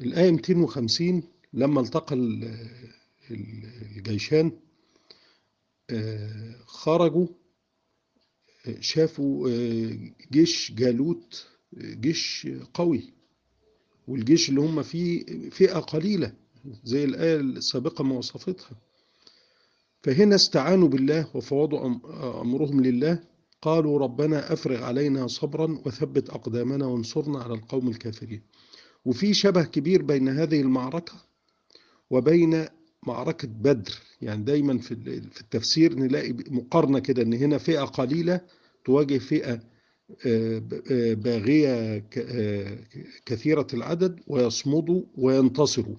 الآية 250 لما التقى الجيشان خرجوا شافوا جيش جالوت جيش قوي. والجيش اللي هم فيه فئة قليلة زي الآية السابقة ما وصفتها. فهنا استعانوا بالله وفوضوا أمرهم لله. قالوا ربنا أفرغ علينا صبرا وثبت أقدامنا وانصرنا على القوم الكافرين. وفي شبه كبير بين هذه المعركة وبين معركة بدر. يعني دايما في التفسير نلاقي مقارنة كده إن هنا فئة قليلة تواجه فئة باغية كثيرة العدد ويصمدوا وينتصروا.